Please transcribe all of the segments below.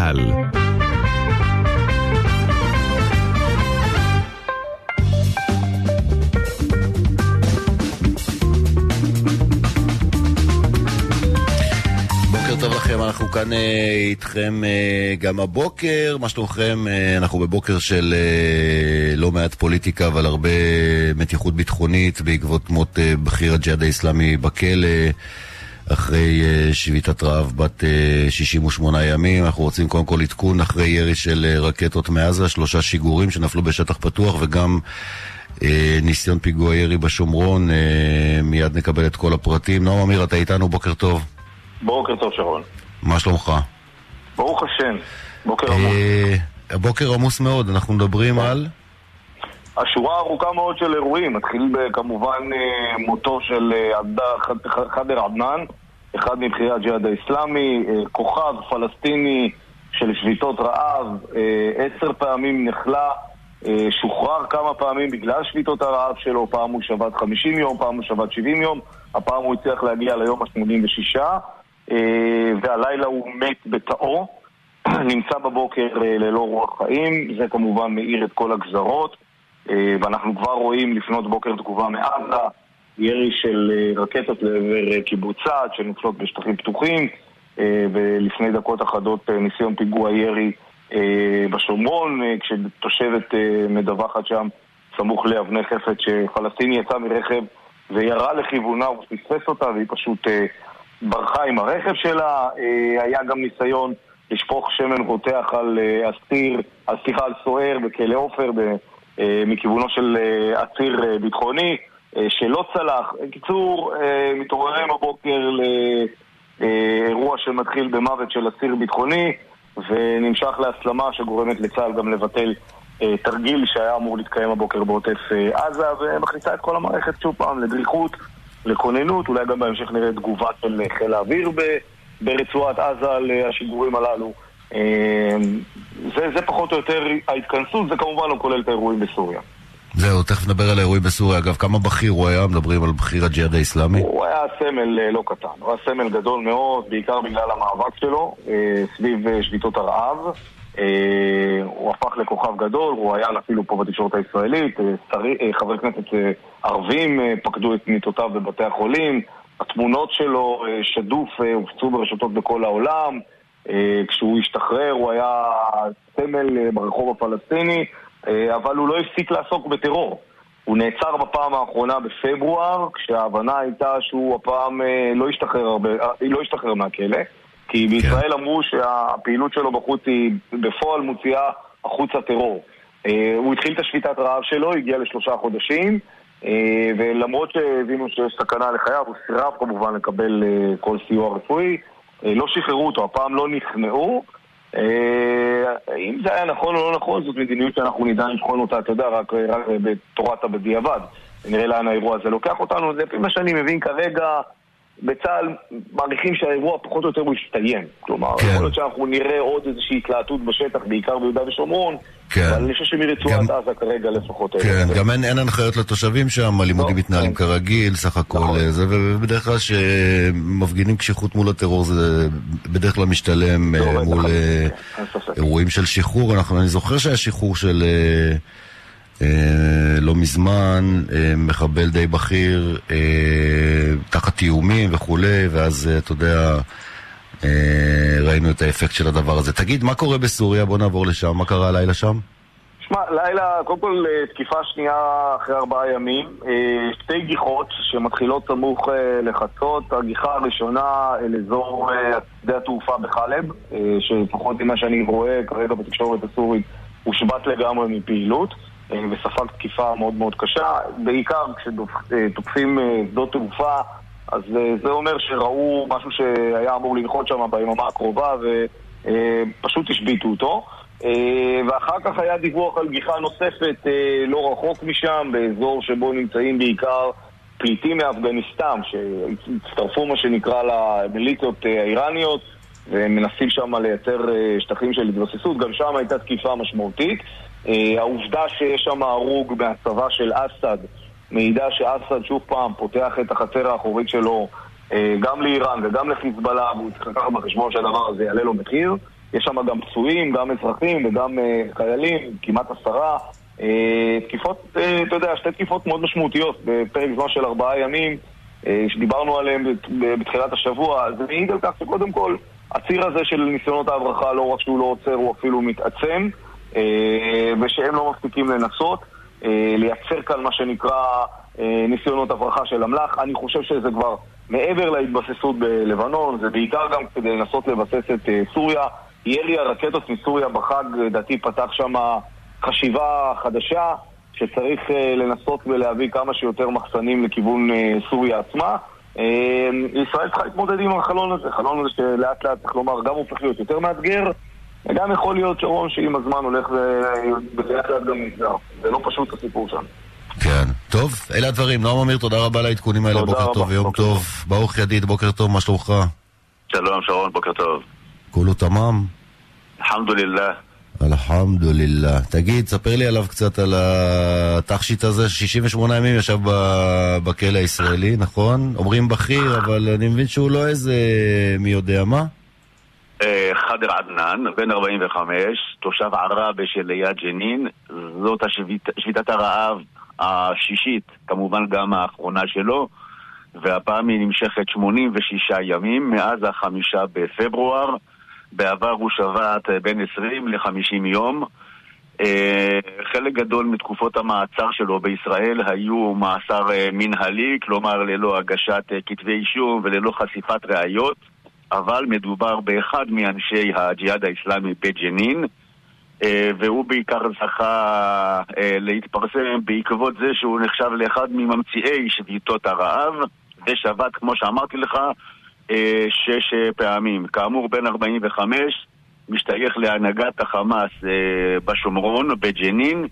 צה"ל טוב לכם, אנחנו כאן אה, איתכם אה, גם הבוקר, מה שלומכם? אה, אנחנו בבוקר של לא מעט פוליטיקה, אבל הרבה מתיחות ביטחונית בעקבות מות בכיר הג'יהאד האיסלאמי בכלא. אחרי uh, שביתת רעב בת uh, 68 ימים. אנחנו רוצים קודם כל עדכון אחרי ירי של uh, רקטות מעזה, שלושה שיגורים שנפלו בשטח פתוח וגם ניסיון פיגוע ירי בשומרון. מיד נקבל את כל הפרטים. נועם אמיר, אתה איתנו, בוקר טוב. בוקר טוב, שרון. מה שלומך? ברוך השם. בוקר עמוס. הבוקר עמוס מאוד, אנחנו מדברים על... השורה הארוכה מאוד של אירועים, מתחיל כמובן מותו של חדר עדנאן, אחד מבכירי הג'יהאד האיסלאמי, כוכב פלסטיני של שביתות רעב, עשר פעמים נחלה, שוחרר כמה פעמים בגלל שביתות הרעב שלו, פעם הוא שבת 50 יום, פעם הוא שבת 70 יום, הפעם הוא הצליח להגיע ליום ה-86, והלילה הוא מת בתאו, נמצא בבוקר ללא רוח חיים, זה כמובן מאיר את כל הגזרות. ואנחנו כבר רואים לפנות בוקר תגובה מעזה, ירי של רקטות לעבר קיבוץ סעד שנופלות בשטחים פתוחים, ולפני דקות אחדות ניסיון פיגוע ירי בשומרון, כשתושבת מדווחת שם סמוך לאבני חפץ שפלסטיני יצא מרכב וירה לכיוונה, הוא פספס אותה והיא פשוט ברחה עם הרכב שלה. היה גם ניסיון לשפוך שמן רותח על אסיר, סליחה, על סוער בכלא עופר, מכיוונו של עציר ביטחוני שלא צלח. בקיצור, מתעוררים בבוקר לאירוע שמתחיל במוות של עציר ביטחוני ונמשך להסלמה שגורמת לצה"ל גם לבטל תרגיל שהיה אמור להתקיים הבוקר בעוטף עזה ומכניסה את כל המערכת שוב פעם לדריכות, לכוננות, אולי גם בהמשך נראה תגובה של חיל האוויר ברצועת עזה על השיגורים הללו. זה, זה פחות או יותר ההתכנסות, זה כמובן לא כולל את האירועים בסוריה. זהו, תכף נדבר על האירועים בסוריה. אגב, כמה בכיר הוא היה? מדברים על בכיר הג'יהאד האיסלאמי? הוא היה סמל לא קטן. הוא היה סמל גדול מאוד, בעיקר בגלל המאבק שלו, סביב שביתות הרעב. הוא הפך לכוכב גדול, הוא היה אפילו פה בתקשורת הישראלית. חברי כנסת ערבים פקדו את מיטותיו בבתי החולים. התמונות שלו שדוף הופצו ברשתות בכל העולם. כשהוא השתחרר הוא היה סמל ברחוב הפלסטיני, אבל הוא לא הפסיק לעסוק בטרור. הוא נעצר בפעם האחרונה בפברואר, כשההבנה הייתה שהוא הפעם לא השתחרר, הרבה, לא השתחרר מהכלא, כי בישראל אמרו שהפעילות שלו בחוץ היא בפועל מוציאה החוצה טרור. הוא התחיל את השביתת רעב שלו, הגיע לשלושה חודשים, ולמרות שהבינו שיש סכנה לחייו, הוא סירב כמובן לקבל כל סיוע רפואי. לא שחררו אותו, הפעם לא נכנעו. אם זה היה נכון או לא נכון, זאת מדיניות שאנחנו נדע לבחון אותה, אתה יודע, רק, רק בתורת הבדיעבד. נראה לאן האירוע הזה לוקח אותנו. לפי מה שאני מבין כרגע, בצה"ל מעריכים שהאירוע פחות או יותר הוא יסתיים. כלומר, כן. יכול להיות שאנחנו נראה עוד איזושהי התלהטות בשטח, בעיקר ביהודה ושומרון, כן. אבל אני חושב שמרצועת גם... עזה כרגע לפחות... כן, גם אין, אין הנחיות לתושבים שם, הלימודים לא, מתנהלים כן. כרגע, סך הכל נכון. זה, ובדרך כלל שמפגינים קשיחות מול הטרור זה בדרך כלל משתלם לא, מול אירועים של שחרור. אנחנו, אני זוכר שהיה שחרור של... אה, לא מזמן, אה, מחבל די בכיר, אה, תחת איומים וכולי, ואז, אתה יודע, ראינו את האפקט של הדבר הזה. תגיד, מה קורה בסוריה? בוא נעבור לשם. מה קרה הלילה שם? שמע, לילה, קודם כל תקיפה שנייה אחרי ארבעה ימים, שתי גיחות שמתחילות סמוך לחצות, הגיחה הראשונה אל אזור שדה התעופה בחלב, שלפחות ממה שאני רואה כרגע בתקשורת הסורית, הושבת לגמרי מפעילות. וספג תקיפה מאוד מאוד קשה, בעיקר כשתוקפים שדות תעופה, אז זה אומר שראו משהו שהיה אמור לנחות שם ביממה הקרובה ופשוט השביתו אותו. ואחר כך היה דיווח על גיחה נוספת לא רחוק משם, באזור שבו נמצאים בעיקר פליטים מאפגניסטן, שהצטרפו מה שנקרא למיליציות האיראניות והם מנסים שם לייצר שטחים של התבססות, גם שם הייתה תקיפה משמעותית. העובדה שיש שם הרוג מהצבא של אסד מעידה שאסד שוב פעם פותח את החצר האחורית שלו גם לאיראן וגם לחיזבאללה והוא צריך לקחת בחשבון שהדבר הזה יעלה לו מחיר יש שם גם פצועים, גם אזרחים וגם חיילים, כמעט עשרה. תקיפות, אתה יודע, שתי תקיפות מאוד משמעותיות בפרק זמן של ארבעה ימים, שדיברנו עליהן בתחילת השבוע. זה מעיד על כך שקודם כל, הציר הזה של ניסיונות ההברחה, לא רק שהוא לא עוצר, הוא אפילו מתעצם, ושהם לא מפסיקים לנסות. לייצר כאן מה שנקרא ניסיונות הברחה של אמל"ח. אני חושב שזה כבר מעבר להתבססות בלבנון, זה בעיקר גם כדי לנסות לבסס את סוריה. ירי הרקטות מסוריה בחג, לדעתי פתח שם חשיבה חדשה, שצריך לנסות ולהביא כמה שיותר מחסנים לכיוון סוריה עצמה. ישראל צריכה להתמודד עם החלון הזה, חלון הזה שלאט לאט, צריך לומר, גם הופך להיות יותר מאתגר, וגם יכול להיות, שרון, שעם הזמן הולך ולאט לאט גם נסגר. זה לא פשוט הסיפור שם. כן. טוב, אלה הדברים. נועם אמיר, תודה רבה על העדכונים האלה. בוקר טוב ויום טוב. ברוך ידיד, בוקר טוב, מה שלומך? שלום, שרון, בוקר טוב. כולו תמם? אלחמדולillah. אלחמדולillah. תגיד, ספר לי עליו קצת, על התכשיט הזה, 68 ימים ישב בכלא הישראלי, נכון? אומרים בכיר, אבל אני מבין שהוא לא איזה מי יודע מה. חאדר עדנאן, בן 45, תושב עראבה שליד ג'נין, זאת השביט, שביתת הרעב השישית, כמובן גם האחרונה שלו, והפעם היא נמשכת 86 ימים, מאז החמישה בפברואר. בעבר הוא שבת בין 20 ל-50 יום. חלק גדול מתקופות המעצר שלו בישראל היו מאסר מנהלי, כלומר ללא הגשת כתבי אישום וללא חשיפת ראיות. אבל מדובר באחד מאנשי הג'יהאד האיסלאמי בג'נין והוא בעיקר זכה להתפרסם בעקבות זה שהוא נחשב לאחד מממציאי שביתות הרעב ושבת, כמו שאמרתי לך, שש פעמים. כאמור, בן 45, משתייך להנהגת החמאס בשומרון, בג'נין.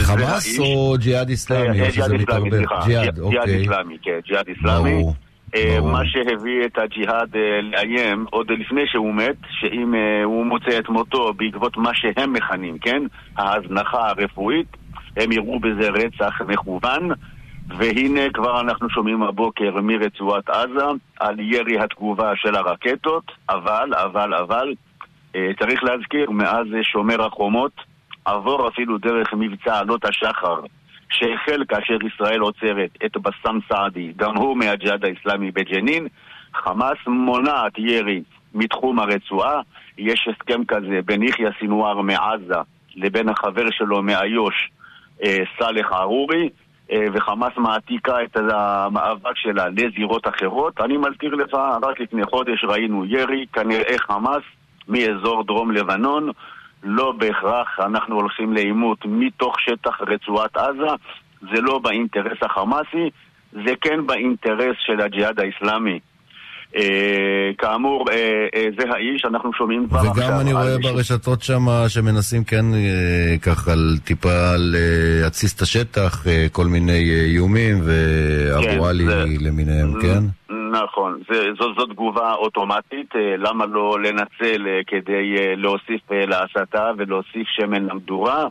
חמאס או ג'יהאד איסלאמי? ג'יהאד איסלאמי, סליחה. ג'יהאד איסלאמי, כן, ג'יהאד איסלאמי. מה שהביא את הג'יהאד לאיים עוד לפני שהוא מת, שאם הוא מוצא את מותו בעקבות מה שהם מכנים, כן? ההזנחה הרפואית, הם יראו בזה רצח מכוון, והנה כבר אנחנו שומעים הבוקר מרצועת עזה על ירי התגובה של הרקטות, אבל, אבל, אבל, צריך להזכיר, מאז שומר החומות, עבור אפילו דרך מבצע עלות השחר שהחל כאשר ישראל עוצרת את בסאם סעדי, גם הוא מהג'יהאד האיסלאמי בג'נין, חמאס מונעת ירי מתחום הרצועה, יש הסכם כזה בין יחיא סינואר מעזה לבין החבר שלו מאיו"ש, סאלח ערורי, וחמאס מעתיקה את המאבק שלה לזירות אחרות. אני מזכיר לך, רק לפני חודש ראינו ירי, כנראה חמאס מאזור דרום לבנון, לא בהכרח אנחנו הולכים לעימות מתוך שטח רצועת עזה, זה לא באינטרס החמאסי, זה כן באינטרס של הג'יהאד האיסלאמי. אה, כאמור, אה, אה, זה האיש, אנחנו שומעים כבר עכשיו... וגם אני רואה ברשתות שם שמנסים כן ככה טיפה להתסיס את השטח, כל מיני איומים ואבו עלי למיניהם, כן? נכון, זו, זו תגובה אוטומטית, למה לא לנצל כדי להוסיף להסתה ולהוסיף שמן למדורה?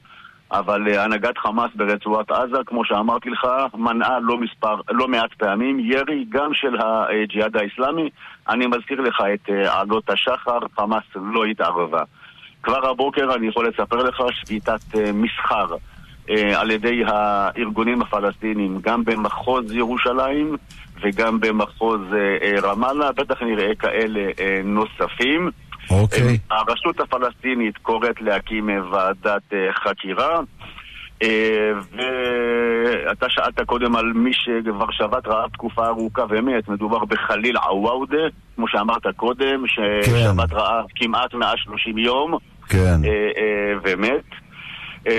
אבל הנהגת חמאס ברצועת עזה, כמו שאמרתי לך, מנעה לא, מספר, לא מעט פעמים ירי גם של הג'יהאד האיסלאמי. אני מזכיר לך את עלות השחר, חמאס לא התערבה. כבר הבוקר אני יכול לספר לך שביתת מסחר על ידי הארגונים הפלסטינים, גם במחוז ירושלים וגם במחוז רמאללה, בטח נראה כאלה נוספים. אוקיי. Okay. הרשות הפלסטינית קוראת להקים ועדת חקירה ואתה שאלת קודם על מי שכבר שבת רעב תקופה ארוכה ומת, מדובר בחליל עוואודה, כמו שאמרת קודם, ששבת כן. רעב כמעט 130 יום כן. ומת.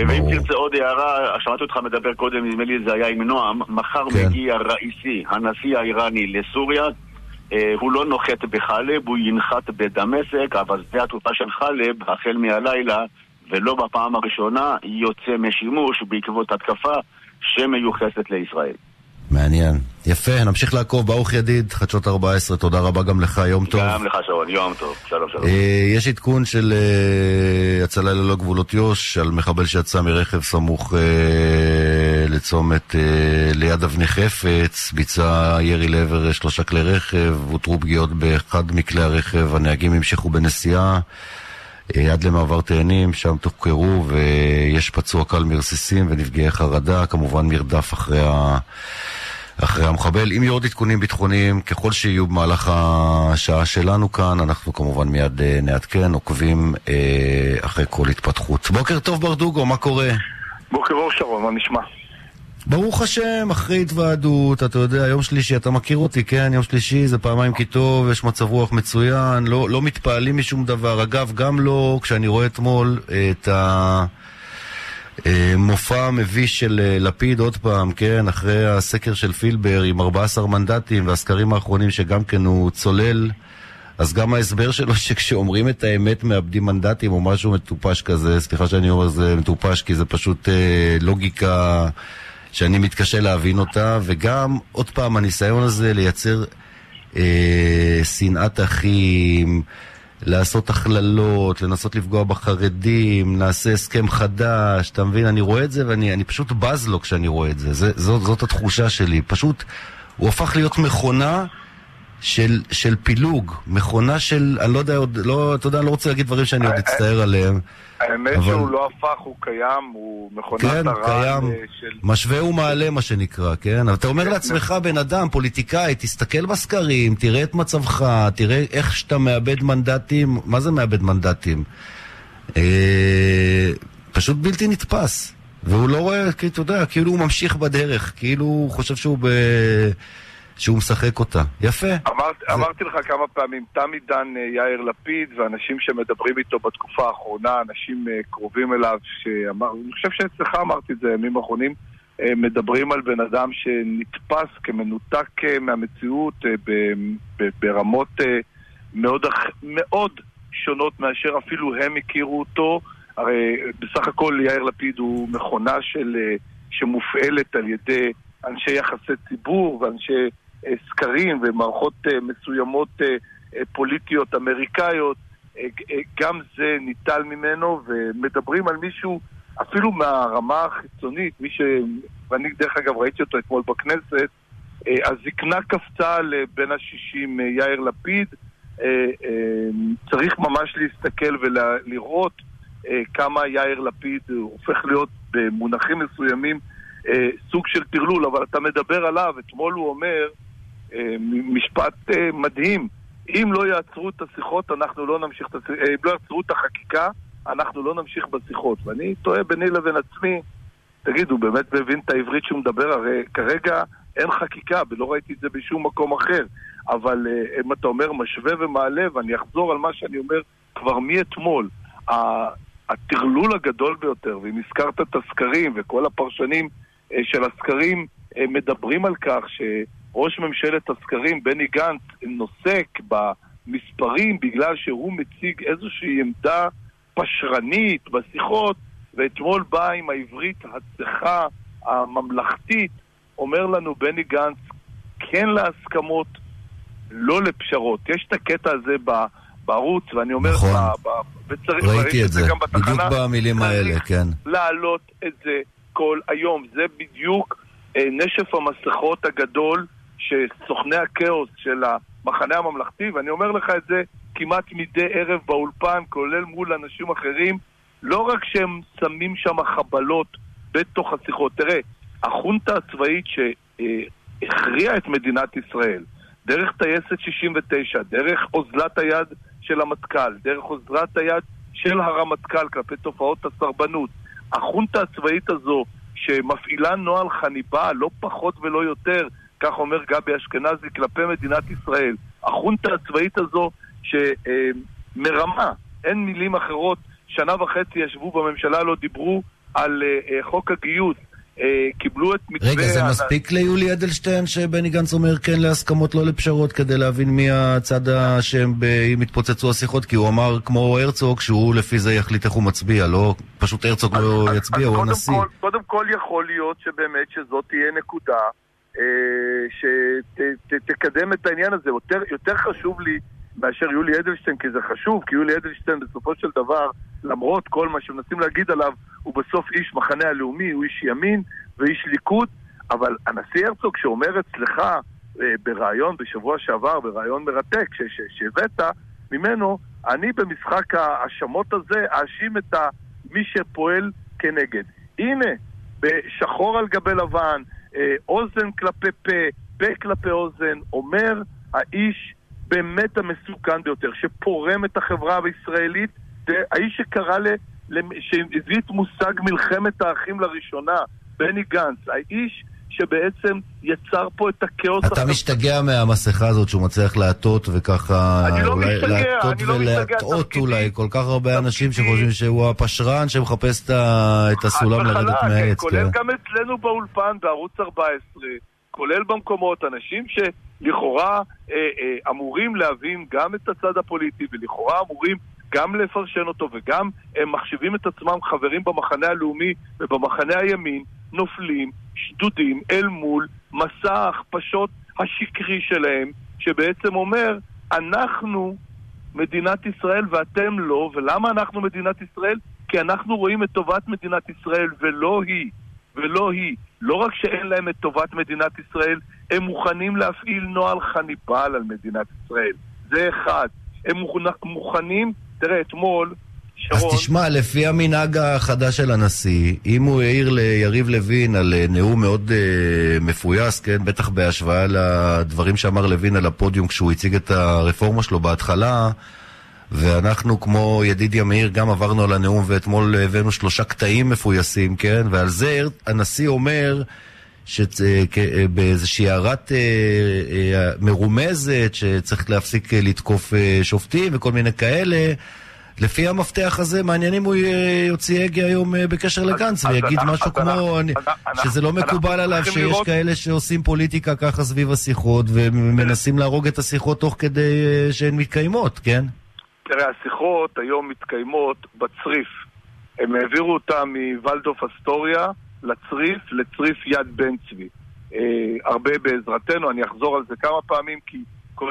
ואם תרצה עוד הערה, שמעתי אותך מדבר קודם, נדמה לי זה היה עם נועם, מחר כן. מגיע ראיסי, הנשיא האיראני לסוריה הוא לא נוחת בחלב, הוא ינחת בדמשק, אבל שדה התעופה של חלב, החל מהלילה, ולא בפעם הראשונה, יוצא משימוש בעקבות התקפה שמיוחסת לישראל. מעניין. יפה, נמשיך לעקוב. ברוך ידיד, חדשות 14, תודה רבה גם לך, יום טוב. גם לך שרון, יום טוב. שלום שלום. יש עדכון של הצלה ללא גבולות יו"ש על מחבל שיצא מרכב סמוך לצומת ליד אבני חפץ, ביצע ירי לעבר שלושה כלי רכב, הותרו פגיעות באחד מכלי הרכב, הנהגים המשיכו בנסיעה. עד למעבר תאנים, שם תוחקרו ויש פצוע קל מרסיסים ונפגעי חרדה, כמובן מרדף אחרי ה... אחרי המחבל. אם יהיו עוד עדכונים ביטחוניים, ככל שיהיו במהלך השעה שלנו כאן, אנחנו כמובן מיד אה, נעדכן, עוקבים אה, אחרי כל התפתחות. בוקר טוב ברדוגו, מה קורה? בוקר אור שרון, מה נשמע? ברוך השם, אחרי התוועדות, אתה יודע, יום שלישי, אתה מכיר אותי, כן? יום שלישי זה פעמיים כי טוב, יש מצב רוח מצוין, לא, לא מתפעלים משום דבר. אגב, גם לא, כשאני רואה אתמול את ה... אה, מופע מביש של אה, לפיד עוד פעם, כן, אחרי הסקר של פילבר עם 14 מנדטים והסקרים האחרונים שגם כן הוא צולל, אז גם ההסבר שלו שכשאומרים את האמת מאבדים מנדטים או משהו מטופש כזה, סליחה שאני אומר זה מטופש כי זה פשוט אה, לוגיקה שאני מתקשה להבין אותה, וגם עוד פעם הניסיון הזה לייצר אה, שנאת אחים, לעשות הכללות, לנסות לפגוע בחרדים, נעשה הסכם חדש, אתה מבין? אני רואה את זה ואני פשוט בז לו כשאני רואה את זה. זה זאת, זאת התחושה שלי. פשוט, הוא הפך להיות מכונה של, של פילוג, מכונה של, אני לא יודע, עוד, לא, אתה יודע, אני לא רוצה להגיד דברים שאני עוד אה, אצטער אה, עליהם. האמת אבל... שהוא לא הפך, הוא קיים, הוא מכונת כן, הרעל אה, של... משווה ומעלה מה שנקרא, כן? אבל אתה אומר כן, לעצמך, בן אדם, פוליטיקאי, תסתכל בסקרים, תראה את מצבך, תראה איך שאתה מאבד מנדטים, מה זה מאבד מנדטים? אה, פשוט בלתי נתפס. והוא לא רואה, כי אתה יודע, כאילו הוא ממשיך בדרך, כאילו הוא חושב שהוא ב... שהוא משחק אותה. יפה. אמר, זה... אמרתי לך כמה פעמים, תם עידן אה, יאיר לפיד ואנשים שמדברים איתו בתקופה האחרונה, אנשים אה, קרובים אליו, שאמר, אני חושב שאצלך אמרתי את זה ימים אחרונים, אה, מדברים על בן אדם שנתפס כמנותק מהמציאות ברמות מאוד, מאוד שונות מאשר אפילו הם הכירו אותו. הרי בסך הכל יאיר לפיד הוא מכונה של, שמופעלת על ידי אנשי יחסי ציבור ואנשי סקרים ומערכות אה, מסוימות אה, פוליטיות אמריקאיות, גם זה ניטל ממנו, ומדברים על מישהו אפילו מהרמה החיצונית, מי ש... ואני דרך אגב ראיתי אותו אתמול בכנסת, הזקנה קפצה לבין השישים יאיר לפיד, צריך ממש להסתכל ולראות כמה יאיר לפיד הופך להיות במונחים מסוימים סוג של טרלול, אבל אתה מדבר עליו, אתמול הוא אומר אה, משפט אה, מדהים. אם לא יעצרו את השיחות, אנחנו לא נמשיך את השיחות, אה, אם לא יעצרו את החקיקה, אנחנו לא נמשיך בשיחות. ואני תוהה ביני לבין עצמי, תגיד, הוא באמת מבין את העברית שהוא מדבר? הרי כרגע אין חקיקה, ולא ראיתי את זה בשום מקום אחר. אבל אם אתה אומר משווה ומעלה, ואני אחזור על מה שאני אומר כבר מאתמול, הטרלול הגדול ביותר, ואם הזכרת את הסקרים וכל הפרשנים של הסקרים מדברים על כך ש... ראש ממשלת הסקרים, בני גנץ, נוסק במספרים בגלל שהוא מציג איזושהי עמדה פשרנית בשיחות, ואתמול בא עם העברית הצחה הממלכתית, אומר לנו בני גנץ, כן להסכמות, לא לפשרות. יש את הקטע הזה בערוץ, ואני אומר, נכון. ב, ב, וצריך, ראיתי את זה, גם בתחנה, בדיוק במילים האלה, כן. להעלות את זה כל היום. זה בדיוק אה, נשף המסכות הגדול שסוכני הכאוס של המחנה הממלכתי, ואני אומר לך את זה כמעט מדי ערב באולפן, כולל מול אנשים אחרים, לא רק שהם שמים שם חבלות בתוך השיחות. תראה, החונטה הצבאית שהכריעה את מדינת ישראל, דרך טייסת 69, דרך אוזלת היד של המטכ"ל, דרך אוזלת היד של הרמטכ"ל כלפי תופעות הסרבנות, החונטה הצבאית הזו שמפעילה נוהל חניבה, לא פחות ולא יותר, כך אומר גבי אשכנזי, כלפי מדינת ישראל. החונטה הצבאית הזו שמרמה, אין מילים אחרות, שנה וחצי ישבו בממשלה, לא דיברו על אה, אה, חוק הגיוס. אה, קיבלו את מתווה... רגע, זה מספיק ליולי אדלשטיין שבני גנץ אומר כן להסכמות, לא לפשרות, כדי להבין מי הצד האשם אם יתפוצצו השיחות? כי הוא אמר, כמו הרצוג, שהוא לפי זה יחליט איך הוא מצביע, לא פשוט הרצוג לא יצביע, הוא הנשיא. קודם כל יכול להיות שבאמת שזאת תהיה נקודה שתקדם את העניין הזה. יותר, יותר חשוב לי מאשר יולי אדלשטיין, כי זה חשוב, כי יולי אדלשטיין בסופו של דבר, למרות כל מה שמנסים להגיד עליו, הוא בסוף איש מחנה הלאומי, הוא איש ימין, ואיש ליכוד, אבל הנשיא הרצוג שאומר אצלך אה, בריאיון בשבוע שעבר, בריאיון מרתק שהבאת ממנו, אני במשחק ההאשמות הזה אאשים את מי שפועל כנגד. הנה, בשחור על גבי לבן, אה, אוזן כלפי פה, פה כלפי אוזן, אומר האיש באמת המסוכן ביותר, שפורם את החברה הישראלית, האיש שקרא, ל, שהביא את מושג מלחמת האחים לראשונה, בני גנץ, האיש שבעצם יצר פה את הכאוס... אתה משתגע מהמסכה הזאת שהוא מצליח להטות וככה... אני לא משתגע, אני לא משתגע. ולהטעות אולי כל כך הרבה אנשים שחושבים שהוא הפשרן שמחפש את הסולם לרדת כן, מהעץ. כולל כן. גם אצלנו באולפן בערוץ 14, כולל במקומות, אנשים שלכאורה אה, אה, אמורים להבין גם את הצד הפוליטי ולכאורה אמורים גם לפרשן אותו וגם הם מחשיבים את עצמם חברים במחנה הלאומי ובמחנה הימין, נופלים שדודים אל מול מסע ההכפשות השקרי שלהם, שבעצם אומר, אנחנו מדינת ישראל ואתם לא, ולמה אנחנו מדינת ישראל? כי אנחנו רואים את טובת מדינת ישראל ולא היא, ולא היא. לא רק שאין להם את טובת מדינת ישראל, הם מוכנים להפעיל נוהל חניבל על מדינת ישראל. זה אחד. הם מוכנים, תראה, אתמול אז תשמע, לפי המנהג החדש של הנשיא, אם הוא העיר ליריב לוין על אה, נאום מאוד uh, מפויס, כן, בטח בהשוואה לדברים שאמר לוין על הפודיום כשהוא הציג את הרפורמה שלו בהתחלה, ואנחנו כמו ידידיה מאיר גם עברנו על הנאום ואתמול הבאנו שלושה קטעים מפויסים, כן, ועל זה הנשיא אומר שבאיזושהי אה, הערת מרומזת שצריך להפסיק לתקוף שופטים וכל מיני כאלה. לפי המפתח הזה, מעניין אם הוא יוציא הגה היום אה, בקשר לגנץ ויגיד משהו כמו שזה לא מקובל עליו שיש כאלה שעושים פוליטיקה ככה סביב השיחות ומנסים להרוג את השיחות תוך כדי אה, שהן מתקיימות, כן? תראה, השיחות היום מתקיימות בצריף. הם העבירו אותה מוולדוף אסטוריה לצריף, לצריף יד בן צבי. אה, הרבה בעזרתנו, אני אחזור על זה כמה פעמים כי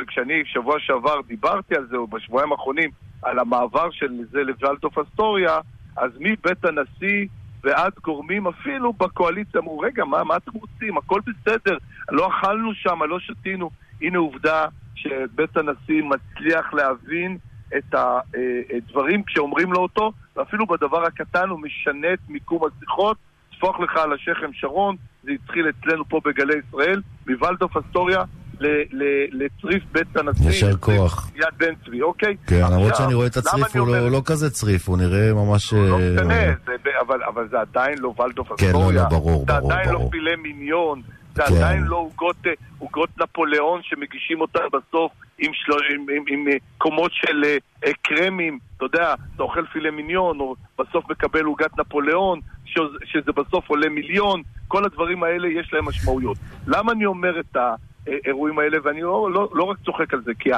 כשאני שבוע שעבר דיברתי על זה, או בשבועיים האחרונים, על המעבר של זה לוולטוף אסטוריה, אז מבית הנשיא ועד גורמים אפילו בקואליציה אמרו, רגע, מה, מה אתם רוצים? הכל בסדר, לא אכלנו שם, לא שתינו. הנה עובדה שבית הנשיא מצליח להבין את הדברים כשאומרים לו אותו, ואפילו בדבר הקטן הוא משנה את מיקום השיחות. טפוח לך על השכם שרון, זה התחיל אצלנו פה בגלי ישראל, מוולדוף אסטוריה לצריף בית הנשיא. יישר כוח. יד בן צבי, אוקיי? כן, למרות שאני רואה את הצריף, הוא לא, לא כזה צריף, הוא נראה ממש... הוא לא אה, משנה, אבל זה עדיין לא ולדוף אסטוריה. כן, לא, לא, ברור, ברור. זה עדיין לא פילה מיניון. זה כן. עדיין לא עוגות, אה, עוגות נפוליאון שמגישים אותן בסוף עם, של... עם, עם, עם אה, קומות של קרמים, אתה יודע, אתה אוכל פילה מיניון, או בסוף מקבל עוגת נפוליאון, שזה, בסוף עולה מיליון, כל הדברים האלה יש להם משמעויות. למה אני אומר את. האירועים האלה, ואני לא, לא, לא רק צוחק על זה, כי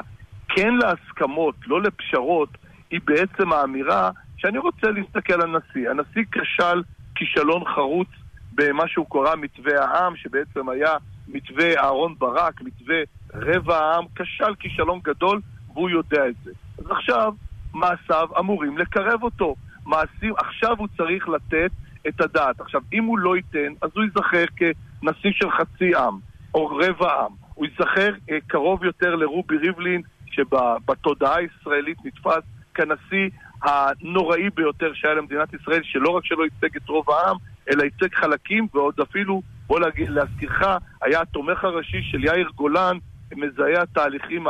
כן להסכמות, לא לפשרות, היא בעצם האמירה שאני רוצה להסתכל על הנשיא. הנשיא כשל כישלון חרוץ במה שהוא קרא מתווה העם, שבעצם היה מתווה אהרון ברק, מתווה רבע העם, כשל כישלון גדול, והוא יודע את זה. אז עכשיו מעשיו אמורים לקרב אותו. מעשים, עכשיו הוא צריך לתת את הדעת. עכשיו, אם הוא לא ייתן, אז הוא ייזכר כנשיא של חצי עם, או רבע עם. הוא ייזכר אה, קרוב יותר לרובי ריבלין, שבתודעה הישראלית נתפס כנשיא הנוראי ביותר שהיה למדינת ישראל, שלא רק שלא ייצג את רוב העם, אלא ייצג חלקים, ועוד אפילו, בוא להזכירך, היה התומך הראשי של יאיר גולן, מזהה התהליכים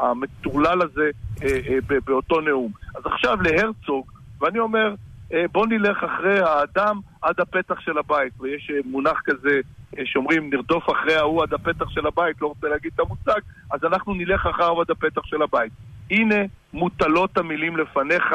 המטורלל הזה אה, אה, באותו נאום. אז עכשיו להרצוג, ואני אומר, בוא נלך אחרי האדם עד הפתח של הבית, ויש מונח כזה שאומרים נרדוף אחרי ההוא עד הפתח של הבית, לא רוצה להגיד את המושג, אז אנחנו נלך אחריו עד הפתח של הבית. הנה מוטלות המילים לפניך,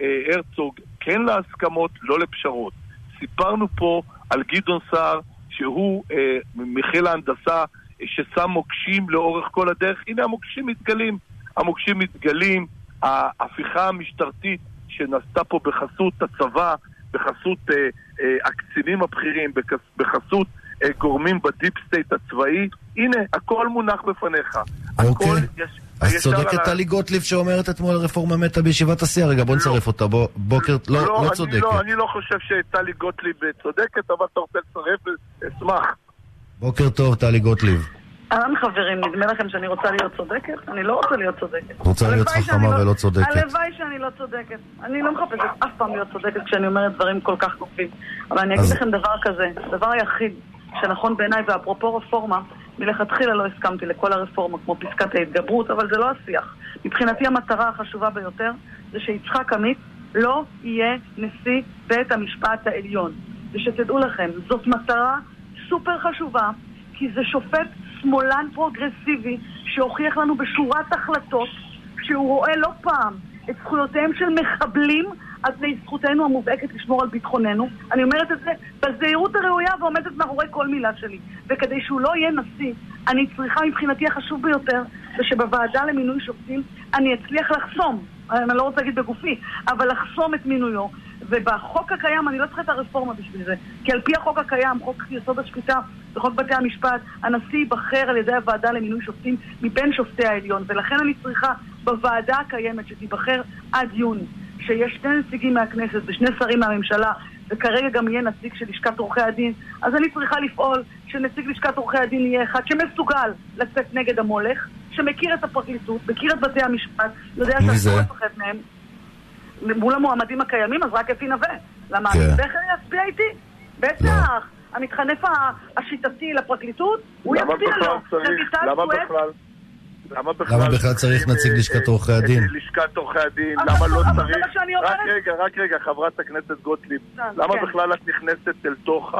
אה, הרצוג, כן להסכמות, לא לפשרות. סיפרנו פה על גדעון סער, שהוא אה, מחיל ההנדסה אה, ששם מוקשים לאורך כל הדרך. הנה המוקשים מתגלים. המוקשים מתגלים, ההפיכה המשטרתית שנעשתה פה בחסות הצבא, בחסות אה, אה, הקצינים הבכירים, בחסות גורמים ב deep state הצבאי. הנה, הכל מונח בפניך. אוקיי. הכל יש... אז צודקת טלי גוטליב שאומרת אתמול הרפורמה מתה בישיבת השיא, רגע בוא נצרף אותה, בוקר, לא, לא, לא צודקת. לא, אני לא חושב שטלי גוטליב צודקת, אבל אתה רוצה לצרף, אשמח. בוקר טוב, טלי גוטליב. אהלן חברים, נדמה לכם שאני רוצה להיות צודקת? אני לא רוצה להיות צודקת. רוצה להיות חכמה לא- ולא צודקת. הלוואי שאני לא צודקת. אני לא מחפשת אף פעם להיות צודקת כשאני אומרת דברים כל כך נוקבים. אבל אני אגיד לכם דבר כזה, הדבר היחיד שנכון בעיניי, ואפרופו רפורמה, מלכתחילה לא הסכמתי לכל הרפורמה, כמו פסקת ההתגברות, אבל זה לא השיח. מבחינתי המטרה החשובה ביותר זה שיצחק עמית לא יהיה נשיא בית המשפט העליון. ושתדעו לכם, זאת מטרה סופר חשובה, כי זה שופט שמאלן פרוגרסיבי שהוכיח לנו בשורת החלטות שהוא רואה לא פעם את זכויותיהם של מחבלים על פני זכותנו המובהקת לשמור על ביטחוננו. אני אומרת את זה בזהירות הראויה ועומדת מאחורי כל מילה שלי. וכדי שהוא לא יהיה נשיא, אני צריכה מבחינתי החשוב ביותר, זה שבוועדה למינוי שופטים אני אצליח לחסום, אני לא רוצה להגיד בגופי, אבל לחסום את מינויו. ובחוק הקיים, אני לא צריכה את הרפורמה בשביל זה, כי על פי החוק הקיים, חוק יסוד השפיטה וחוק בתי המשפט, הנשיא ייבחר על ידי הוועדה למינוי שופטים מבין שופטי העליון, ולכן אני צריכה בוועדה הקיימת שתיבחר עד יוני, שיש שני נציגים מהכנסת ושני שרים מהממשלה, וכרגע גם יהיה נציג של לשכת עורכי הדין, אז אני צריכה לפעול שנציג לשכת עורכי הדין יהיה אחד שמסוגל לצאת נגד המולך, שמכיר את הפרקליטות, מכיר את בתי המשפט, יודע שאסור לפחד מהם. מול המועמדים הקיימים, אז רק אפי נווה. למה? כן. זכר יצביע איתי? בטח. לא. המתחנף השיטתי לפרקליטות, הוא יצביע לו. למה בכלל? למה בכלל, למה בכלל צריך נציג לשכת עורכי הדין? לשכת עורכי הדין, למה לא צריך... רק רגע, רק רגע, חברת הכנסת גוטליב. אה, למה כן. בכלל את נכנסת אל תוך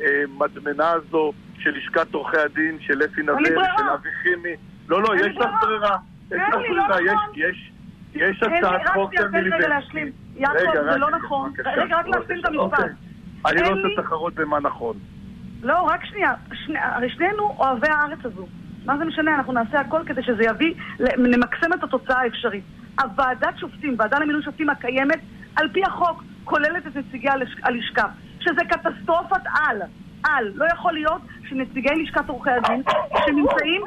המדמנה הזו של לשכת עורכי הדין, של אפי נווה, של אבי חימי? לא, לא, יש לך ברירה. יש לך ברירה, יש... יש הצעת חוק של מיליבסקי. יעקב, זה לא נכון. רגע, רק להשלים את המשפט. אוקיי. אני לא עושה תחרות במה נכון. לא, רק שנייה. הרי שנינו אוהבי הארץ הזו. מה זה משנה? אנחנו נעשה הכל כדי שזה יביא, נמקסם את התוצאה האפשרית. הוועדת שופטים, ועדה למינוי שופטים הקיימת, על פי החוק, כוללת את נציגי הלשכה. שזה קטסטרופת על. על. לא יכול להיות שנציגי לשכת עורכי הדין, שנמצאים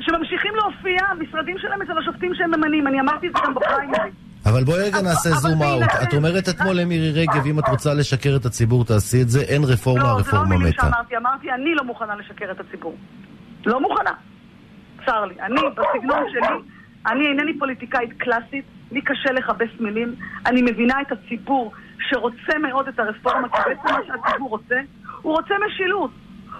שממשיכים להופיע, המשרדים שלהם אצל השופטים שהם ממנים. אני אמרתי את זה גם בפריימריז. אבל בואי רגע נעשה זום אאוט. את אומרת אתמול למירי רגב, אם את רוצה לשקר את הציבור, תעשי את זה, אין רפורמה, הרפורמה מתה. לא, זה לא מילים שאמרתי, אמרתי, אני לא מוכנה לשקר את הציבור. לא מוכנה. צר לי. אני, בסגנון שלי, אני אינני פוליטיקאית קלאסית, לי קשה לכבס מילים. אני מבינה את הציבור שרוצה מאוד את הרפורמה, כי בעצם מה שהציבור רוצה, הוא רוצה משילות.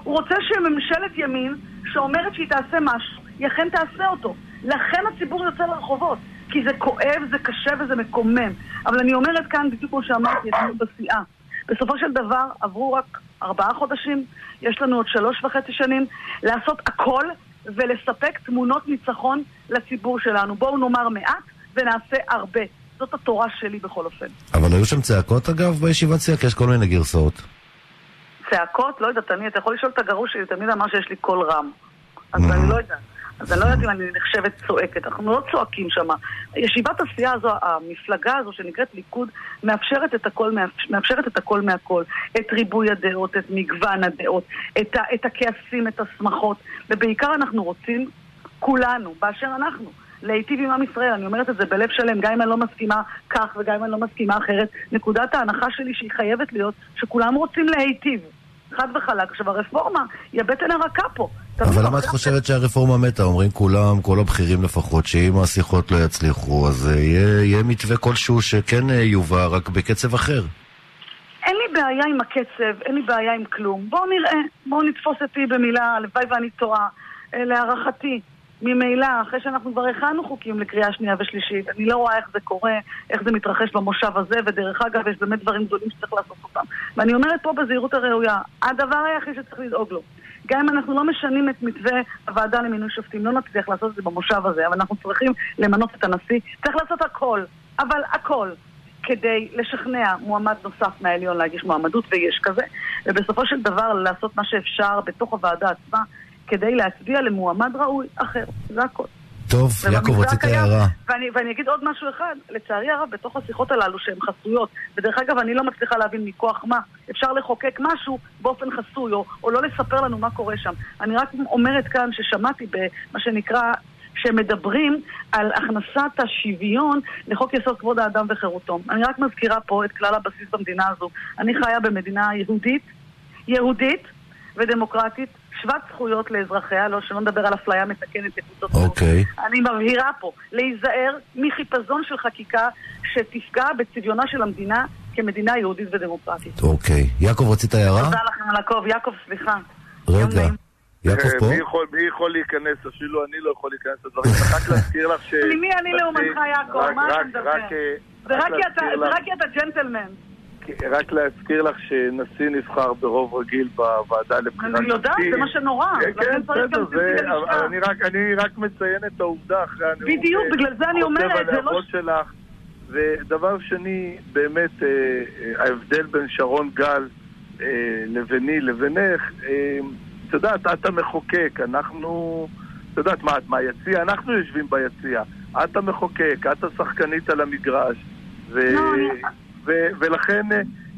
הוא רוצה שממשלת ימין, שאומרת שהיא תעשה משהו, היא אכן תעשה אותו. לכן הציבור יוצא לרחובות. כי זה כואב, זה קשה וזה מקומם. אבל אני אומרת כאן, בדיוק כמו שאמרתי, אתמול בסיעה. בסופו של דבר עברו רק ארבעה חודשים, יש לנו עוד שלוש וחצי שנים לעשות הכל ולספק תמונות ניצחון לציבור שלנו. בואו נאמר מעט ונעשה הרבה. זאת התורה שלי בכל אופן. אבל היו שם צעקות אגב בישיבת סיעה? כי יש כל מיני גרסאות. צעקות? לא יודעת, אני, אתה יכול לשאול את הגרוש שלי, תמיד אמר שיש לי קול רם. אז אני לא יודעת. אז אני לא יודעת אם אני נחשבת צועקת, אנחנו לא צועקים שם. ישיבת הסיעה הזו, המפלגה הזו שנקראת ליכוד, מאפשרת את הכל, מאפשרת את הכל מהכל. את ריבוי הדעות, את מגוון הדעות, את, ה, את הכעסים, את השמחות, ובעיקר אנחנו רוצים, כולנו, באשר אנחנו, להיטיב עם עם ישראל. אני אומרת את זה בלב שלם, גם אם אני לא מסכימה כך וגם אם אני לא מסכימה אחרת. נקודת ההנחה שלי שהיא חייבת להיות שכולם רוצים להיטיב. חד וחלק. עכשיו, הרפורמה היא הבטן הרכה פה. אבל למה את חושבת שהרפורמה מתה? אומרים כולם, כל הבכירים לפחות, שאם השיחות לא יצליחו, אז אה, יהיה, יהיה מתווה כלשהו שכן אה, יובא, רק בקצב אחר. אין לי בעיה עם הקצב, אין לי בעיה עם כלום. בואו נראה, בואו נתפוס אותי במילה, הלוואי ואני טועה. אה, להערכתי, ממילא, אחרי שאנחנו כבר הכנו חוקים לקריאה שנייה ושלישית, אני לא רואה איך זה קורה, איך זה מתרחש במושב הזה, ודרך אגב, יש באמת דברים גדולים שצריך לעשות אותם. ואני אומרת פה בזהירות הראויה, הדבר היחיד שצריך לדאוג לו, גם אם אנחנו לא משנים את מתווה הוועדה למינוי שופטים, לא נצליח לעשות את זה במושב הזה, אבל אנחנו צריכים למנות את הנשיא, צריך לעשות הכל, אבל הכל. כדי לשכנע מועמד נוסף מהעליון להגיש מועמדות, ויש כזה, ובסופו של דבר לעשות מה שאפשר בתוך הוועדה עצמה כדי להצביע למועמד ראוי אחר. זה הכל. טוב, יעקב, רצית הערה. ואני, ואני אגיד עוד משהו אחד, לצערי הרב, בתוך השיחות הללו שהן חסויות, ודרך אגב, אני לא מצליחה להבין מכוח מה, אפשר לחוקק משהו באופן חסוי, או, או לא לספר לנו מה קורה שם. אני רק אומרת כאן ששמעתי במה שנקרא שמדברים על הכנסת השוויון לחוק יסוד כבוד האדם וחירותו. אני רק מזכירה פה את כלל הבסיס במדינה הזו. אני חיה במדינה יהודית, יהודית ודמוקרטית, שוות זכויות לאזרחיה, לא שלא נדבר על אפליה מתקנת לקבוצות אוקיי. Okay. אני מבהירה פה, להיזהר מחיפזון של חקיקה שתפגע בצביונה של המדינה כמדינה יהודית ודמוקרטית. אוקיי. Okay. יעקב, רצית הערה? תודה לכם על הקוב. יעקב, סליחה. רגע. יעקב פה? מי יכול, מי יכול להיכנס? אפילו אני לא יכול להיכנס לדברים. רק להזכיר לך ש... מי אני לעומתך, יעקב? מה אתה מדבר? זה רק כי אתה ג'נטלמן. רק להזכיר לך שנשיא נבחר ברוב רגיל בוועדה לבחירת אני יודעת, זה מה שנורא. כן, בסדר, אני רק מציין את העובדה אחרי הנאום. בדיוק, בגלל זה אני אומרת, זה לא... שלך. ודבר שני, באמת, ההבדל בין שרון גל לביני לבינך, את יודעת, את המחוקק, אנחנו... את יודעת מה, את מהיציע? אנחנו יושבים ביציע. את המחוקק, את השחקנית על המגרש. לא, ו- ולכן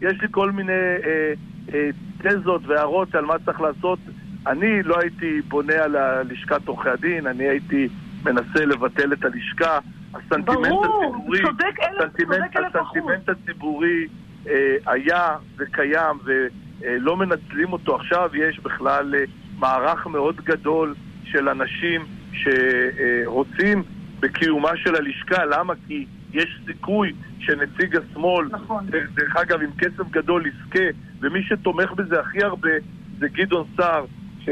יש לי כל מיני אה, אה, תזות והערות על מה צריך לעשות. אני לא הייתי בונה על לשכת עורכי הדין, אני הייתי מנסה לבטל את הלשכה. הסנטימנט ברור, הציבורי, צודק אלף, הסנטימנט, צודק הסנטימנט הציבורי אה, היה וקיים ולא מנצלים אותו עכשיו. יש בכלל אה, מערך מאוד גדול של אנשים שרוצים בקיומה של הלשכה. למה? כי יש סיכוי שנציג השמאל, נכון. דרך אגב, עם כסף גדול יזכה, ומי שתומך בזה הכי הרבה זה גדעון סער, ש-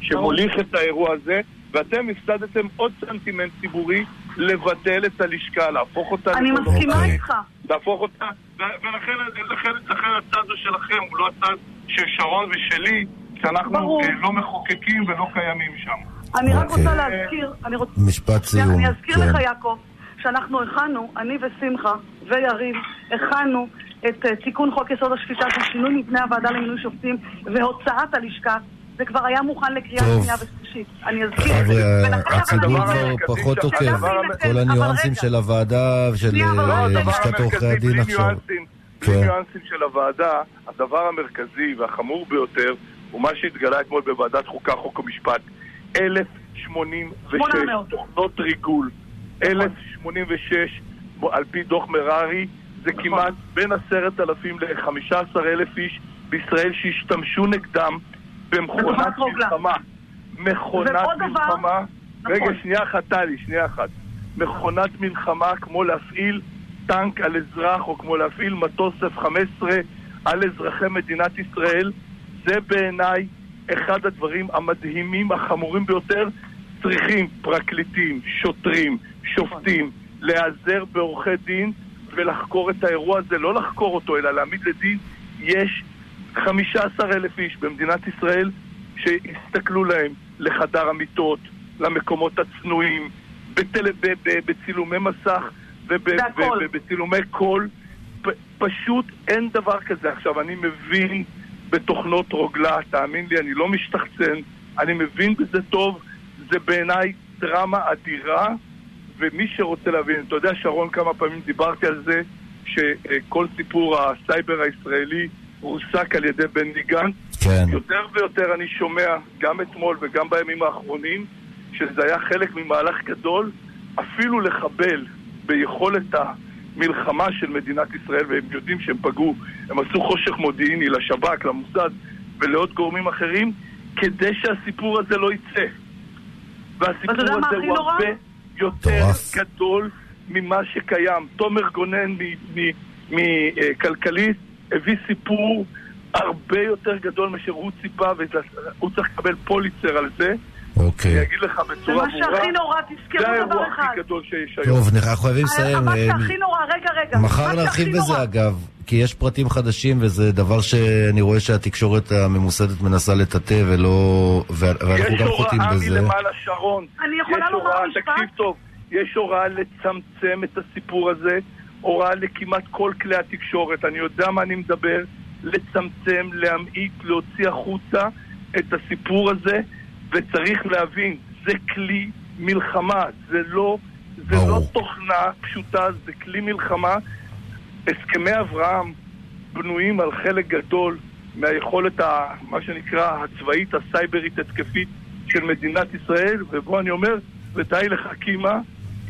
שמוליך את האירוע הזה, ואתם הפסדתם עוד סנטימנט ציבורי לבטל את הלשכה, להפוך אותה... אני מסכימה איתך. להפוך אותה, ולכן לכן, לכן הצד הזה שלכם הוא לא הצד של שרון ושלי, שאנחנו ברור. לא מחוקקים ולא קיימים שם. אני רק אוקיי. רוצה להזכיר, אני רוצה... משפט סיום. אני אזכיר כן. לך, יעקב, שאנחנו הכנו, אני ושמחה ויריב, הכנו את אה, תיקון חוק יסוד השפיטה של שינוי מבנה הוועדה למינוי שופטים והוצאת הלשכה. זה כבר היה מוכן לקריאה. שנייה ושלישית. אני אזכיר את זה. הציבור כבר פחות עוקב. כל הניואנסים. של הוועדה ושל אה, לשכת עורכי הדין עכשיו. בלי כן. ניואנסים של הוועדה, הדבר המרכזי והחמור ביותר הוא מה שהתגלה אתמול בוועדת חוקה, חוק ומשפט. 1086 800. תוכנות ריגול. 1086 על פי דוח מררי, זה נכון. כמעט בין 10,000 ל-15,000 איש בישראל שהשתמשו נגדם במכונת. מלחמה. מכונת מלחמה. רגע, נכון. שנייה אחת, טלי, שנייה אחת. מכונת מלחמה כמו להפעיל טנק על אזרח או כמו להפעיל מטוס F-15 על אזרחי מדינת ישראל, זה בעיניי אחד הדברים המדהימים, החמורים ביותר. צריכים פרקליטים, שוטרים, שופטים, להיעזר בעורכי דין ולחקור את האירוע הזה, לא לחקור אותו, אלא להעמיד לדין. יש 15 אלף איש במדינת ישראל שהסתכלו להם לחדר המיטות, למקומות הצנועים, בטל... ב... ב... בצילומי מסך. ובצילומי קול. פ... פשוט אין דבר כזה. עכשיו, אני מבין בתוכנות רוגלה, תאמין לי, אני לא משתחצן, אני מבין בזה טוב, זה בעיניי דרמה אדירה, ומי שרוצה להבין, אתה יודע, שרון, כמה פעמים דיברתי על זה, שכל סיפור הסייבר הישראלי רוסק על ידי בני גנץ. כן. יותר ויותר אני שומע, גם אתמול וגם בימים האחרונים, שזה היה חלק ממהלך גדול, אפילו לחבל ביכולת המלחמה של מדינת ישראל, והם יודעים שהם פגעו, הם עשו חושך מודיעיני לשב"כ, למוסד ולעוד גורמים אחרים, כדי שהסיפור הזה לא יצא. והסיפור ואתה יודע מה הזה הכי הוא נורא? הרבה יותר. גדול ממה שקיים. תומר גונן מ- מ- מכלכליסט הביא סיפור הרבה יותר גדול מאשר הוא ציפה, והוא צריך לקבל פוליצר על זה. אני אוקיי. אגיד לך זה בצורה מה ברורה, שהכי נורא, זה תזכרו האירוע דבר אחד. הכי גדול שיש היום. טוב, אנחנו חייבים לסיים. מה אה, שהכי נורא, רגע, רגע. מחר מה נרחיב בזה אגב, כי יש פרטים חדשים וזה דבר שאני רואה שהתקשורת הממוסדת מנסה לטאטא ולא... ואנחנו יש גם חוטאים הוראה בזה. מלמעלה, שרון. אני יכולה יש לומר הוראה, משפט? תקשיב טוב, יש הוראה לצמצם את הסיפור הזה, הוראה לכמעט כל כלי התקשורת. אני יודע מה אני מדבר, לצמצם, להמעיט, להוציא החוצה את הסיפור הזה, וצריך להבין, זה כלי מלחמה, זה לא, זה לא תוכנה פשוטה, זה כלי מלחמה. הסכמי אברהם בנויים על חלק גדול מהיכולת, ה, מה שנקרא, הצבאית, הסייברית, התקפית של מדינת ישראל, ובו אני אומר, ודי לחכימה,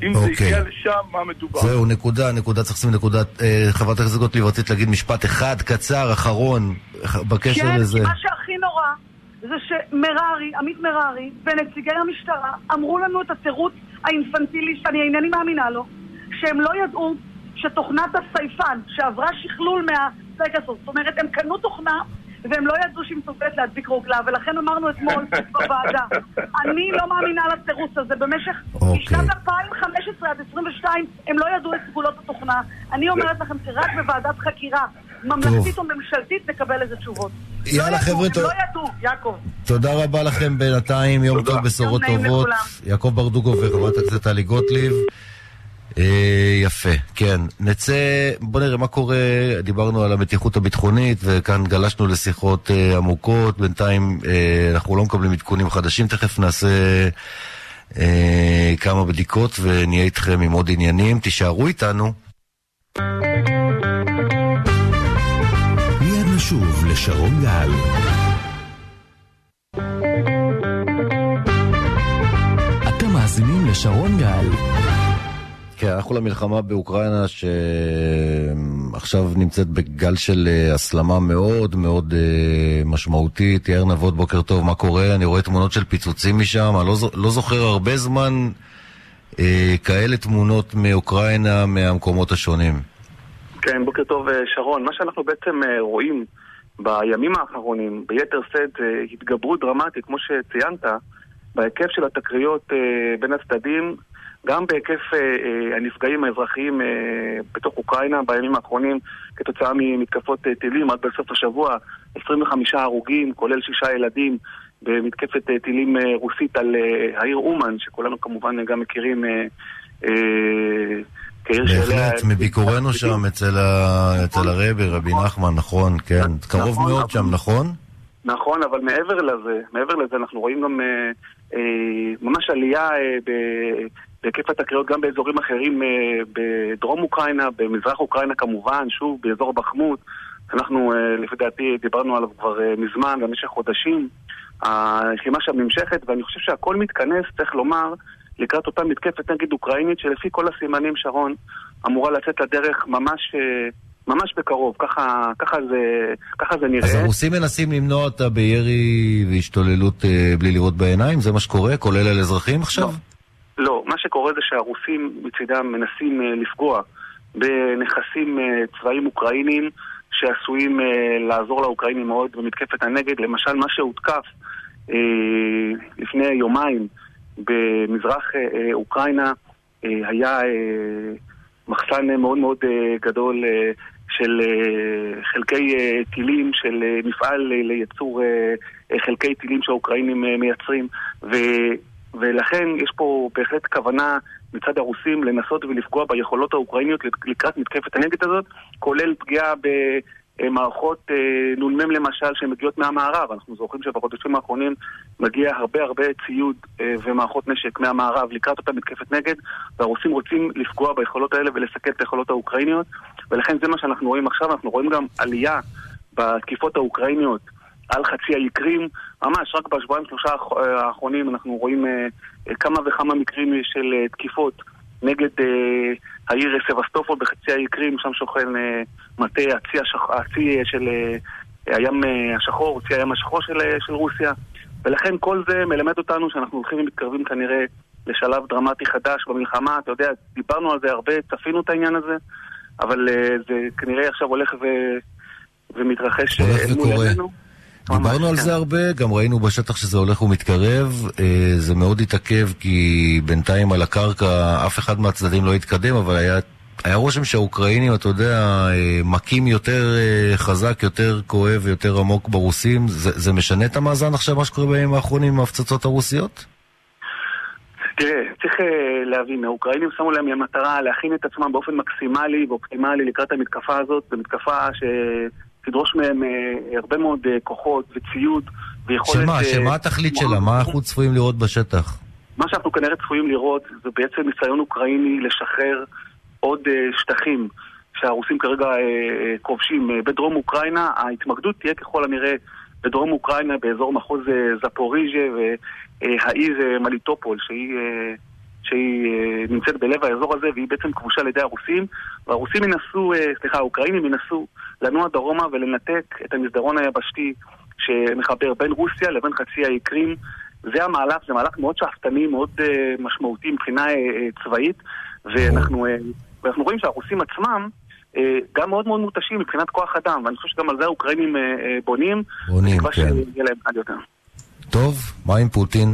אם okay. זה אוקיי. הגיע לשם, מה מדובר. זהו, נקודה, נקודה, צריך לשים נקודה. אה, חברת הכנסת גוטליב, רצית להגיד משפט אחד, קצר, אחרון, בקשר כן, לזה. כן, מה שהכי נורא זה שמררי, עמית מררי, ונציגי המשטרה אמרו לנו את התירוץ האינפנטילי, שאני אינני מאמינה לו, שהם לא ידעו שתוכנת הסייפן, שעברה שכלול מהפגסוס, זאת אומרת, הם קנו תוכנה והם לא ידעו שהיא מסוגלת להדביק רוגלה, ולכן אמרנו אתמול בוועדה, אני לא מאמינה לתירוץ הזה. במשך okay. משנת 2015 עד 2022 הם לא ידעו את סגולות התוכנה. אני אומרת לכם שרק בוועדת חקירה ממלכתית או ממשלתית נקבל איזה תשובות. יאללה לא חבר'ה. לא ידעו, יעקב. תודה רבה לכם בינתיים, יום טוב, בשורות טובות. יעקב ברדוגו וחברת הכנסת טלי גוטליב. אה, יפה, כן. נצא, בוא נראה מה קורה, דיברנו על המתיחות הביטחונית וכאן גלשנו לשיחות אה, עמוקות, בינתיים אה, אנחנו לא מקבלים עדכונים חדשים, תכף נעשה אה, כמה בדיקות ונהיה איתכם עם עוד עניינים, תישארו איתנו. מיד נשוב לשרון גל. אתם מאזינים לשרון גל. כן, אנחנו למלחמה באוקראינה שעכשיו נמצאת בגל של אה, הסלמה מאוד מאוד אה, משמעותית. יאיר נבות, בוקר טוב, מה קורה? אני רואה תמונות של פיצוצים משם, אני לא, לא זוכר הרבה זמן אה, כאלה תמונות מאוקראינה מהמקומות השונים. כן, בוקר טוב שרון. מה שאנחנו בעצם רואים בימים האחרונים, ביתר שאת, התגברות דרמטית, כמו שציינת, בהיקף של התקריות בין הצדדים. גם בהיקף אה, אה, הנפגעים האזרחיים אה, בתוך אוקראינה בימים האחרונים כתוצאה ממתקפות אה, טילים עד בסוף השבוע 25 הרוגים, כולל שישה ילדים במתקפת אה, טילים אה, רוסית על אה, העיר אומן, שכולנו כמובן גם מכירים אה, אה, כעיר שאליה... בהחלט, מביקורנו שם אצל, הרבי, רבי נחמן, נכון, כן. נכון, קרוב מאוד שם, נכון? נכון, אבל מעבר לזה, מעבר לזה אנחנו רואים גם אה, אה, ממש עלייה אה, ב, בהיקף התקריות גם באזורים אחרים אה, בדרום אוקראינה, במזרח אוקראינה כמובן, שוב, באזור בחמות. אנחנו, אה, לפי דעתי, דיברנו עליו כבר אה, מזמן, במשך חודשים. הלחימה שם נמשכת, ואני חושב שהכל מתכנס, צריך לומר, לקראת אותה מתקפת נגד אוקראינית, שלפי כל הסימנים, שרון, אמורה לצאת לדרך ממש... ממש בקרוב, ככה, ככה, זה, ככה זה נראה. אז הרוסים מנסים למנוע אותה בירי והשתוללות אה, בלי לראות בעיניים? זה מה שקורה? כולל על אזרחים עכשיו? לא. לא, מה שקורה זה שהרוסים מצידם מנסים uh, לפגוע בנכסים uh, צבאיים אוקראינים שעשויים uh, לעזור לאוקראינים מאוד במתקפת הנגד. למשל, מה שהותקף לפני יומיים במזרח אוקראינה היה מחסן מאוד מאוד גדול של חלקי טילים, של מפעל לייצור חלקי טילים שהאוקראינים מייצרים. ו... ולכן יש פה בהחלט כוונה מצד הרוסים לנסות ולפגוע ביכולות האוקראיניות לקראת מתקפת הנגד הזאת, כולל פגיעה במערכות אה, נ"מ למשל שמגיעות מהמערב. אנחנו זוכרים שבחודשים האחרונים מגיע הרבה הרבה ציוד אה, ומערכות נשק מהמערב לקראת אותה מתקפת נגד, והרוסים רוצים לפגוע ביכולות האלה ולסכל את היכולות האוקראיניות, ולכן זה מה שאנחנו רואים עכשיו, אנחנו רואים גם עלייה בתקיפות האוקראיניות על חצי האי קרים. ממש רק בשבועיים שלושה אה, האחרונים אנחנו רואים אה, אה, כמה וכמה מקרים של תקיפות נגד העיר סבסטופול בחצי האי קרים, שם שוכן מטה הצי, השח... הצי של הים השחור, צי הים השחור של, של רוסיה. ולכן כל זה מלמד אותנו שאנחנו הולכים ומתקרבים כנראה לשלב דרמטי חדש במלחמה. אתה יודע, דיברנו על זה הרבה, צפינו את העניין הזה, אבל זה כנראה עכשיו הולך ו... ומתרחש מול עינינו. דיברנו על כן. זה הרבה, גם ראינו בשטח שזה הולך ומתקרב. אה, זה מאוד התעכב כי בינתיים על הקרקע אף אחד מהצדדים לא התקדם, אבל היה, היה רושם שהאוקראינים, אתה יודע, אה, מכים יותר אה, חזק, יותר כואב ויותר עמוק ברוסים. זה, זה משנה את המאזן עכשיו, מה שקורה בימים האחרונים עם ההפצצות הרוסיות? תראה, צריך להבין, האוקראינים שמו להם למטרה להכין את עצמם באופן מקסימלי ואופטימלי לקראת המתקפה הזאת, זו מתקפה ש... תדרוש מהם אה, הרבה מאוד אה, כוחות וציוד ויכולת... שמה, אה, שמה התכלית שלה? מה אנחנו צפויים לראות בשטח? מה שאנחנו כנראה צפויים לראות זה בעצם ניסיון אוקראיני לשחרר עוד שטחים שהרוסים כרגע כובשים בדרום אוקראינה. ההתמקדות תהיה ככל הנראה בדרום אוקראינה, באזור מחוז זפוריז'ה והעיר uh, מליטופול, שהיא... שהיא נמצאת בלב האזור הזה והיא בעצם כבושה על ידי הרוסים והרוסים ינסו, סליחה, האוקראינים ינסו לנוע דרומה ולנתק את המסדרון היבשתי שמחבר בין רוסיה לבין חצי האי קרים זה המהלך, זה מהלך מאוד שאפתני, מאוד uh, משמעותי מבחינה uh, צבאית, ואנחנו, uh, ואנחנו רואים שהרוסים עצמם uh, גם מאוד מאוד מותשים מבחינת כוח אדם, ואני חושב שגם על זה האוקראינים uh, uh, בונים. בונים, כן. שיהיה להם עד יותר. טוב, מה עם פוטין?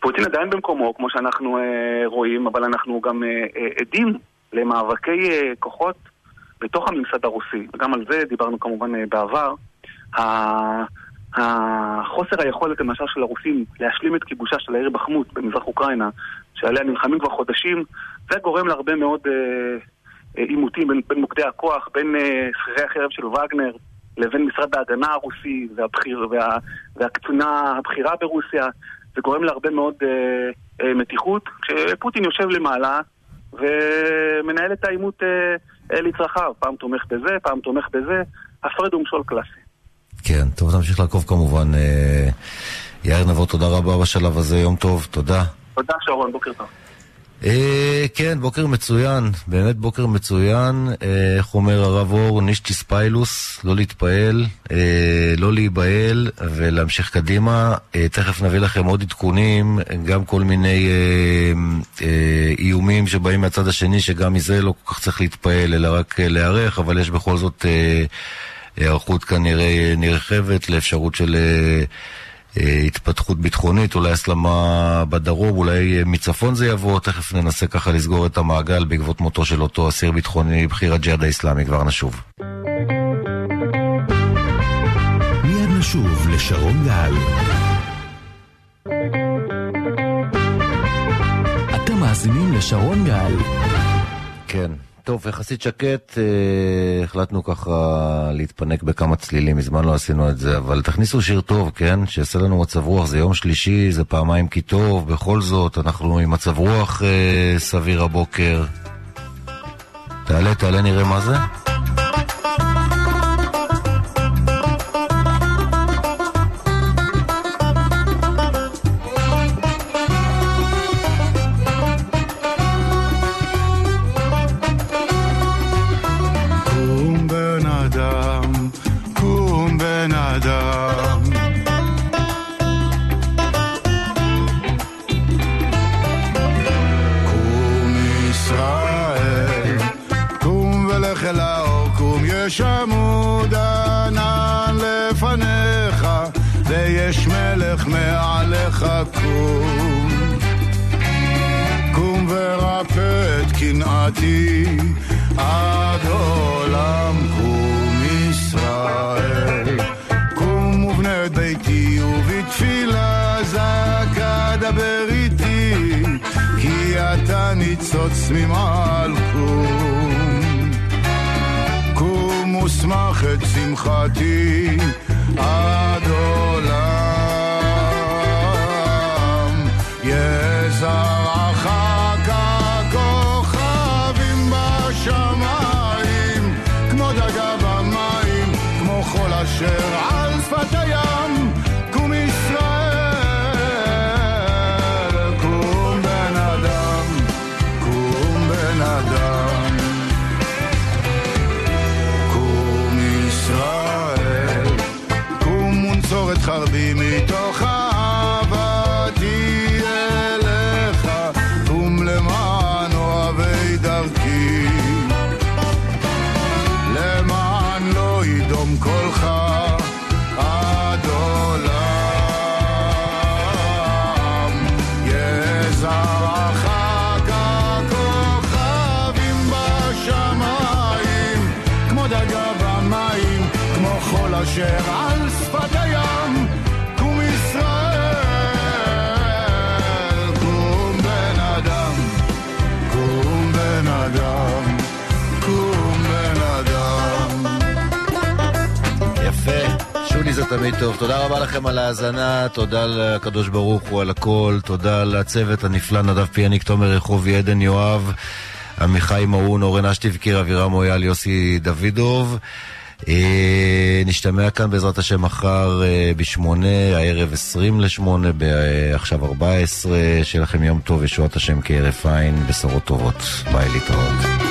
פוטין עדיין במקומו, כמו שאנחנו רואים, אבל אנחנו גם עדים למאבקי כוחות בתוך הממסד הרוסי, וגם על זה דיברנו כמובן uh, בעבר. החוסר היכולת למשל של הרוסים להשלים את כיבושה של העיר בחמות במזרח אוקראינה, שעליה נלחמים כבר חודשים, זה גורם להרבה מאוד אה, אה, עימותים בין, בין מוקדי הכוח, בין אה, שכירי החרב של וגנר לבין משרד ההגנה הרוסי והבחיר, וה, והקצונה הבכירה ברוסיה. זה גורם להרבה מאוד אה, אה, מתיחות, כשפוטין יושב למעלה ומנהל את העימות אה, אה, לצרכיו, פעם תומך בזה, פעם תומך בזה, הפרד ומשול קלאסי. כן, טוב, נמשיך לעקוב כמובן. אה, יאיר נבו, תודה רבה בשלב הזה, יום טוב, תודה. תודה שרון, בוקר טוב. אה, כן, בוקר מצוין, באמת בוקר מצוין. אה, איך אומר הרב אור, נישטיס פיילוס, לא להתפעל, אה, לא להיבהל ולהמשיך קדימה. תכף נביא לכם עוד עדכונים, גם כל מיני איומים שבאים מהצד השני, שגם מזה לא כל כך צריך להתפעל, אלא רק להיערך, אבל יש בכל זאת... היערכות כנראה נרחבת לאפשרות של התפתחות ביטחונית, אולי הסלמה בדרום, אולי מצפון זה יבוא, תכף ננסה ככה לסגור את המעגל בעקבות מותו של אותו אסיר ביטחוני, בכיר הג'יהאד האיסלאמי, כבר נשוב. מיד נשוב לשרון גל. אתם מאזינים לשרון גל. כן. טוב, יחסית שקט, אה, החלטנו ככה להתפנק בכמה צלילים, מזמן לא עשינו את זה, אבל תכניסו שיר טוב, כן? שיעשה לנו מצב רוח, זה יום שלישי, זה פעמיים כי טוב, בכל זאת, אנחנו עם מצב רוח אה, סביר הבוקר. תעלה, תעלה, נראה מה זה. ניצוץ ממעל קום. קום ושמח את שמחתי עד תמיד טוב. תודה רבה לכם על ההאזנה, תודה לקדוש ברוך הוא על הכל, תודה לצוות הנפלא, נדב פיאניק, תומר רחובי, עדן יואב, עמיחי מעון, אורן אשטיבקיר, אבירם מויאל, יוסי דוידוב. אה, נשתמע כאן בעזרת השם מחר אה, בשמונה, הערב עשרים לשמונה, עכשיו ארבע עשרה. שיהיה לכם יום טוב, ישועת השם כהרף עין, בשורות טובות. ביי להתראות.